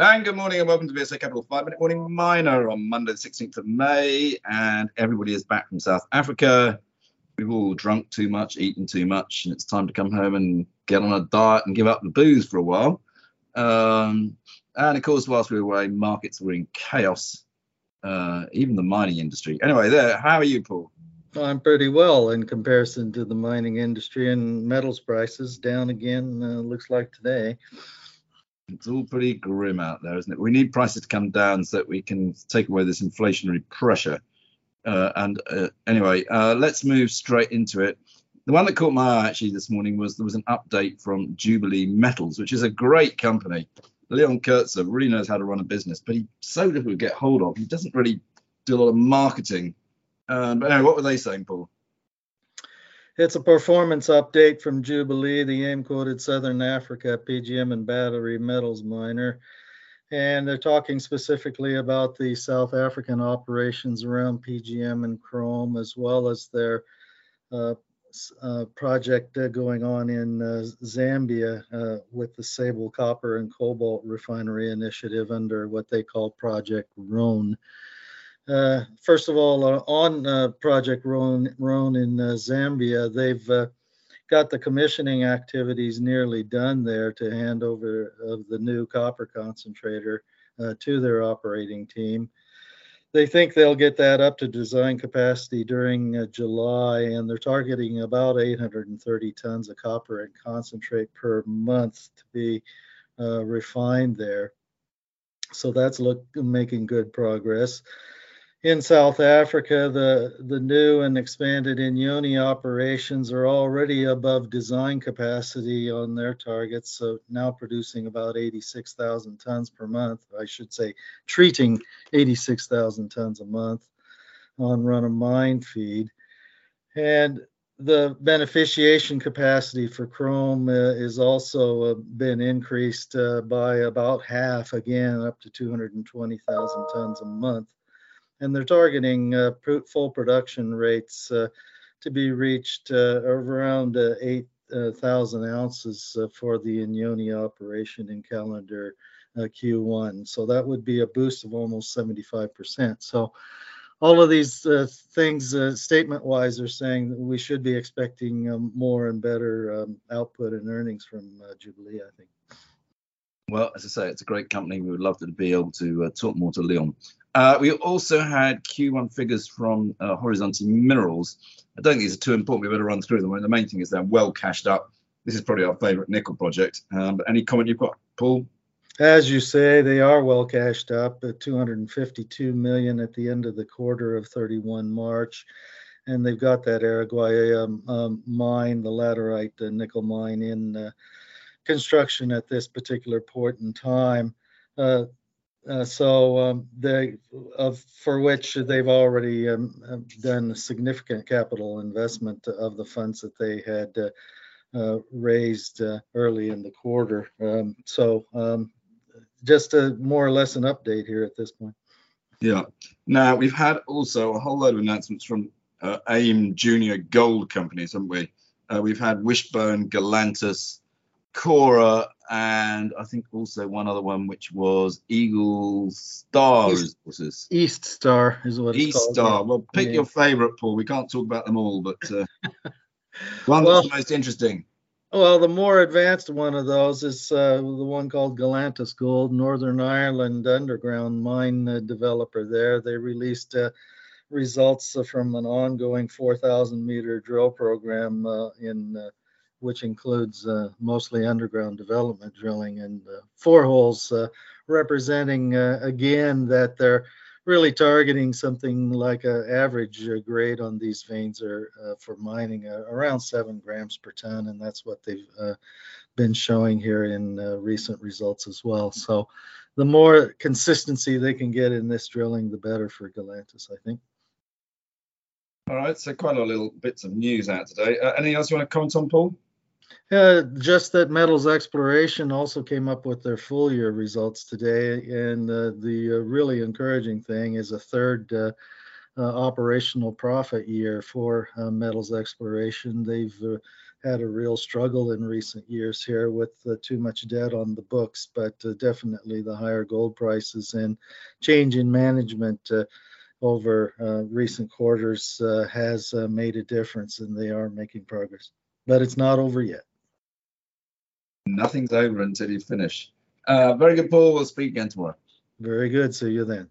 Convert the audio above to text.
And good morning and welcome to VSA Capital 5 Minute Morning Miner on Monday, the 16th of May. And everybody is back from South Africa. We've all drunk too much, eaten too much, and it's time to come home and get on a diet and give up the booze for a while. Um, and of course, whilst we were away, markets were in chaos, uh, even the mining industry. Anyway, there, how are you, Paul? I'm pretty well in comparison to the mining industry and metals prices down again, uh, looks like today. It's all pretty grim out there, isn't it? We need prices to come down so that we can take away this inflationary pressure. Uh, and uh, anyway, uh, let's move straight into it. The one that caught my eye actually this morning was there was an update from Jubilee Metals, which is a great company. Leon Coetzer really knows how to run a business, but he's so difficult to get hold of. He doesn't really do a lot of marketing. Um, but anyway, what were they saying, Paul? It's a performance update from Jubilee, the AIM quoted Southern Africa PGM and battery metals miner. And they're talking specifically about the South African operations around PGM and chrome, as well as their uh, uh, project uh, going on in uh, Zambia uh, with the Sable Copper and Cobalt Refinery Initiative under what they call Project Roan. Uh, first of all, uh, on uh, Project Roan, Roan in uh, Zambia, they've uh, got the commissioning activities nearly done there to hand over of the new copper concentrator to their operating team. They think they'll get that up to design capacity during July, and they're targeting about 830 tons of copper and concentrate per month to be refined there. So that's look making good progress in South Africa, the, the new and expanded Inyoni operations are already above design capacity on their targets, so now producing about 86,000 tons per month. I should say, treating 86,000 tons a month on run of mine feed. And the beneficiation capacity for chrome uh, is also uh, been increased uh, by about half again, up to 220,000 tons a month and they're targeting uh, full production rates uh, to be reached uh, around 8,000 ounces for the Inyoni operation in calendar Q1. So that would be a boost of almost 75%. So all of these uh, things, uh, statement-wise, are saying that we should be expecting um, more and better um, output and earnings from uh, Jubilee. I think. Well, as I say, it's a great company. We would love to be able to talk more to Leon. Uh, we also had Q1 figures from uh, Horizonte Minerals. I don't think these are too important. We better run through them. the main thing is they're well cashed up. This is probably our favorite nickel project. Um, but any comment you've got, Paul? As you say, they are well cashed up at 252 million at the end of the quarter of 31 March. And they've got that Araguaia um, um, mine, the laterite the nickel mine in uh, construction at this particular point in time. Uh, uh, so um, they, uh, for which they've already um, done a significant capital investment of the funds that they had uh, uh raised uh, early in the quarter. Um, so um, just a more or less an update here at this point. Yeah. Now we've had also a whole load of announcements from AIM Junior Gold companies, haven't we? we've had Wishbone, Galantas, Cora, and I think also one other one, which was Eagle Star East, Resources. East Star is what East called, East Star. Yeah. Well, pick yeah. your favorite, Paul. We can't talk about them all, but uh, one well, that's the most interesting. Well, the more advanced one of those is uh, the one called Galantas Gold, Northern Ireland underground mine uh, developer there. They released uh, results from an ongoing 4,000 meter drill program uh, in uh, which includes uh, mostly underground development drilling and uh, four holes uh, representing uh, again that they're really targeting something like an average uh, grade on these veins are for mining around seven grams per ton and that's what they've been showing here in recent results as well so the more consistency they can get in this drilling the better for Galantas i think all right, so quite a lot of little bits of news out today. Uh, anything else you want to comment on, Paul? Uh, just that Metals Exploration also came up with their full year results today, and uh, the uh, really encouraging thing is a third uh, operational profit year for metals exploration. They've had a real struggle in recent years here with uh, too much debt on the books, but uh, definitely the higher gold prices and change in management uh, over recent quarters has made a difference and they are making progress. But it's not over yet. Nothing's over until you finish. Uh, very good, Paul. We'll speak again tomorrow. Very good. See you then.